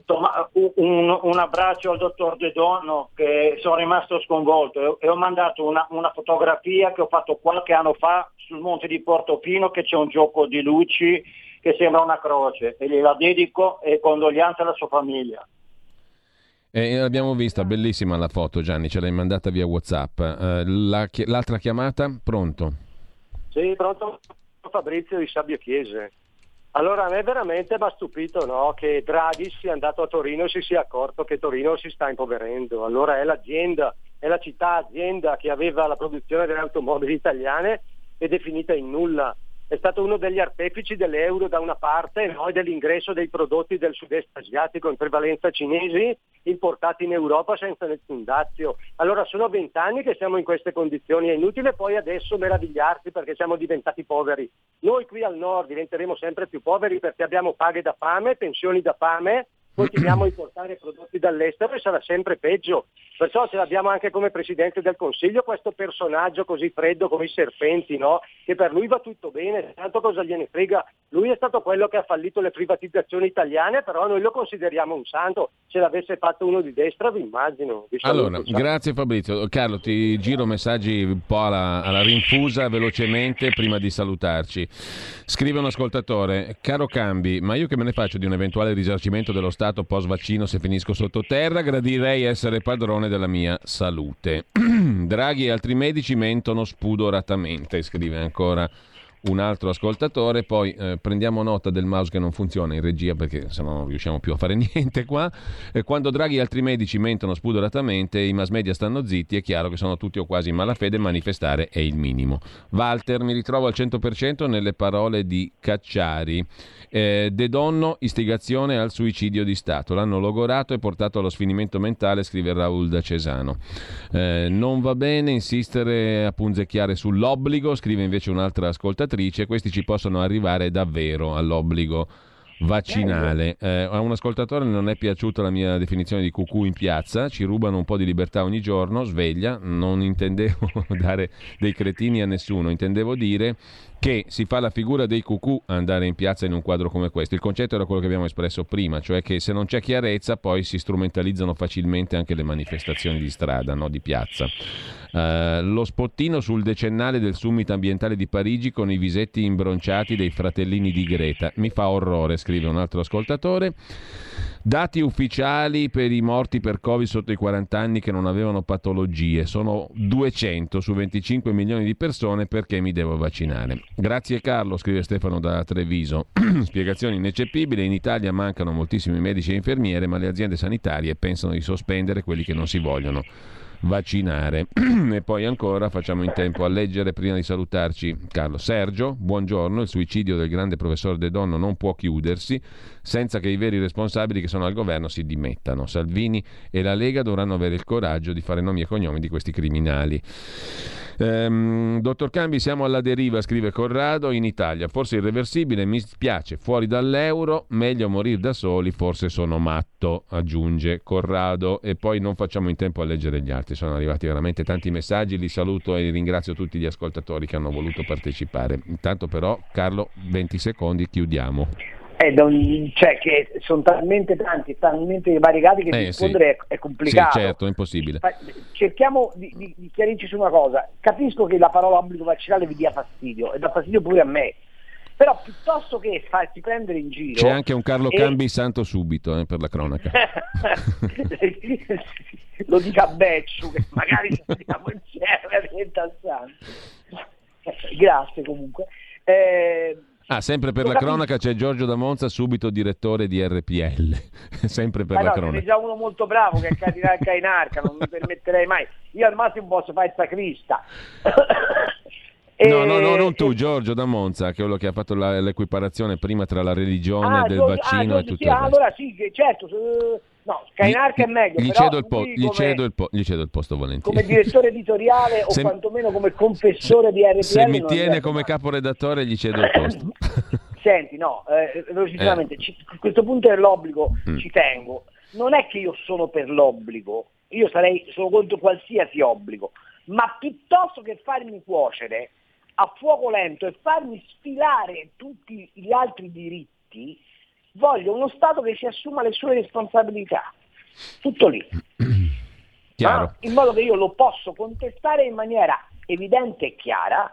un, un, abbraccio al dottor De Donno che sono rimasto sconvolto e ho mandato una, una, fotografia che ho fatto qualche anno fa sul monte di Portofino che c'è un gioco di luci che sembra una croce e gliela dedico e condoglianze alla sua famiglia. Eh, l'abbiamo vista, bellissima la foto Gianni, ce l'hai mandata via Whatsapp. Eh, la, l'altra chiamata, pronto? Sì, pronto Fabrizio di Sabbio Chiese. Allora a me veramente mi ha stupito no, che Draghi sia andato a Torino e si sia accorto che Torino si sta impoverendo. Allora è l'azienda, è la città azienda che aveva la produzione delle automobili italiane ed è finita in nulla è stato uno degli artefici dell'euro da una parte no, e dell'ingresso dei prodotti del sud-est asiatico in prevalenza cinesi importati in Europa senza nessun dazio. Allora sono vent'anni che siamo in queste condizioni, è inutile poi adesso meravigliarsi perché siamo diventati poveri. Noi qui al nord diventeremo sempre più poveri perché abbiamo paghe da fame, pensioni da fame, continuiamo a importare prodotti dall'estero e sarà sempre peggio. Perciò ce l'abbiamo anche come Presidente del Consiglio questo personaggio così freddo come i serpenti, no? che per lui va tutto bene, tanto cosa gliene frega. Lui è stato quello che ha fallito le privatizzazioni italiane, però noi lo consideriamo un santo. Se l'avesse fatto uno di destra, vi immagino. Vi allora, grazie Fabrizio. Carlo, ti giro messaggi un po' alla, alla rinfusa velocemente prima di salutarci. Scrive un ascoltatore, caro Cambi, ma io che me ne faccio di un eventuale risarcimento dello Stato? Stato post vaccino se finisco sottoterra, gradirei essere padrone della mia salute. Draghi e altri medici mentono spudoratamente, scrive ancora un altro ascoltatore, poi eh, prendiamo nota del mouse che non funziona in regia perché se no non riusciamo più a fare niente qua. Eh, quando Draghi e altri medici mentono spudoratamente, i mass media stanno zitti, è chiaro che sono tutti o quasi in malafede, manifestare è il minimo. Walter, mi ritrovo al 100% nelle parole di Cacciari. Eh, De Donno, istigazione al suicidio di Stato. L'hanno logorato e portato allo sfinimento mentale, scrive Raul da Cesano. Eh, non va bene insistere a punzecchiare sull'obbligo, scrive invece un'altra ascoltatrice. Questi ci possono arrivare davvero all'obbligo vaccinale. Eh, a un ascoltatore non è piaciuta la mia definizione di cucù in piazza, ci rubano un po' di libertà ogni giorno, sveglia, non intendevo dare dei cretini a nessuno, intendevo dire che si fa la figura dei cucù andare in piazza in un quadro come questo. Il concetto era quello che abbiamo espresso prima, cioè che se non c'è chiarezza poi si strumentalizzano facilmente anche le manifestazioni di strada, no? di piazza. Uh, lo spottino sul decennale del summit ambientale di Parigi con i visetti imbronciati dei fratellini di Greta. Mi fa orrore, scrive un altro ascoltatore. Dati ufficiali per i morti per Covid sotto i 40 anni che non avevano patologie. Sono 200 su 25 milioni di persone perché mi devo vaccinare. Grazie Carlo, scrive Stefano da Treviso. Spiegazioni ineccepibili. In Italia mancano moltissimi medici e infermiere, ma le aziende sanitarie pensano di sospendere quelli che non si vogliono vaccinare. e poi ancora facciamo in tempo a leggere prima di salutarci Carlo Sergio, buongiorno, il suicidio del grande professor De Donno non può chiudersi senza che i veri responsabili che sono al governo si dimettano. Salvini e la Lega dovranno avere il coraggio di fare nomi e cognomi di questi criminali. Ehm, dottor Cambi, siamo alla deriva, scrive Corrado, in Italia. Forse irreversibile, mi spiace, fuori dall'euro, meglio morire da soli, forse sono matto, aggiunge Corrado. E poi non facciamo in tempo a leggere gli altri, sono arrivati veramente tanti messaggi, li saluto e ringrazio tutti gli ascoltatori che hanno voluto partecipare. Intanto però, Carlo, 20 secondi, chiudiamo. Eh, non, cioè che sono talmente tanti, talmente variegati che Eh, rispondere sì. è, è complicato. Sì, certo, è impossibile. Ma Cerchiamo di, di- di chiarirci su una cosa. Capisco che la parola obbligo vaccinale vi dia fastidio e dà fastidio pure a me. Però piuttosto che farsi prendere in giro... C'è anche un Carlo e- Cambi santo subito, eh, per la cronaca. Lo dica a Becciu che magari ci andiamo insieme diventa santo. Grazie comunque. Eh, Ah, sempre per la cronaca c'è Giorgio da Monza, subito direttore di RPL. sempre per Ma la no, cronaca. già uno molto bravo che anche in arca, non mi permetterei mai. Io al massimo posso fare il sacrista. No, no, no, E- non tu, Giorgio da Monza, che è quello che ha fatto la- l'equiparazione prima tra la religione Ah, del Giorgio- ah, vaccino e Giorgio, tutto sì, il ah, resto. allora sì, certo, eh, no, Skylark è meglio, Gli però cedo, il po- gli, come, cedo il po- gli cedo il posto come volentieri. direttore editoriale o Se- quantomeno come confessore di RPL Se mi tiene come caporedattore gli cedo il posto. Senti, no, eh, logicamente, ci- a questo punto dell'obbligo Mm. ci tengo. Non è che io sono per l'obbligo, io sarei, sono contro qualsiasi obbligo, ma piuttosto che farmi cuocere a fuoco lento e farmi sfilare tutti gli altri diritti, voglio uno Stato che si assuma le sue responsabilità. Tutto lì. Chiaro. Ma in modo che io lo posso contestare in maniera evidente e chiara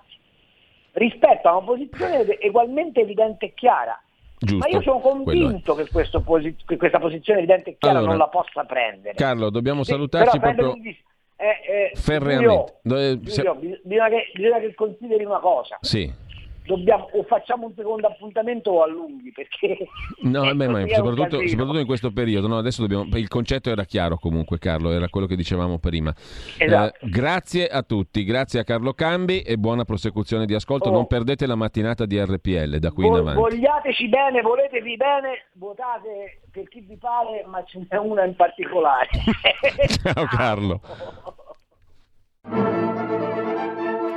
rispetto a una posizione ugualmente evidente e chiara. Giusto, Ma io sono convinto che, posi- che questa posizione evidente e chiara Allora, non la possa prendere. Carlo, dobbiamo Sì, salutarci però proprio eh, eh, ferreamente. Giulio, bis- bisogna, che, bisogna che consideri una cosa. Sì. Dobbiamo, o facciamo un secondo appuntamento o allunghi, perché No, beh, ma soprattutto, soprattutto in questo periodo. no, adesso dobbiamo, il concetto era chiaro comunque, Carlo, era quello che dicevamo prima. Esatto. Eh, grazie a tutti, grazie a Carlo Cambi e buona prosecuzione di ascolto. Oh. Non perdete la mattinata di RPL da qui in Vo- avanti. vogliateci bene, voletevi bene, votate per chi vi pare, ma ce n'è una in particolare. Ciao Carlo.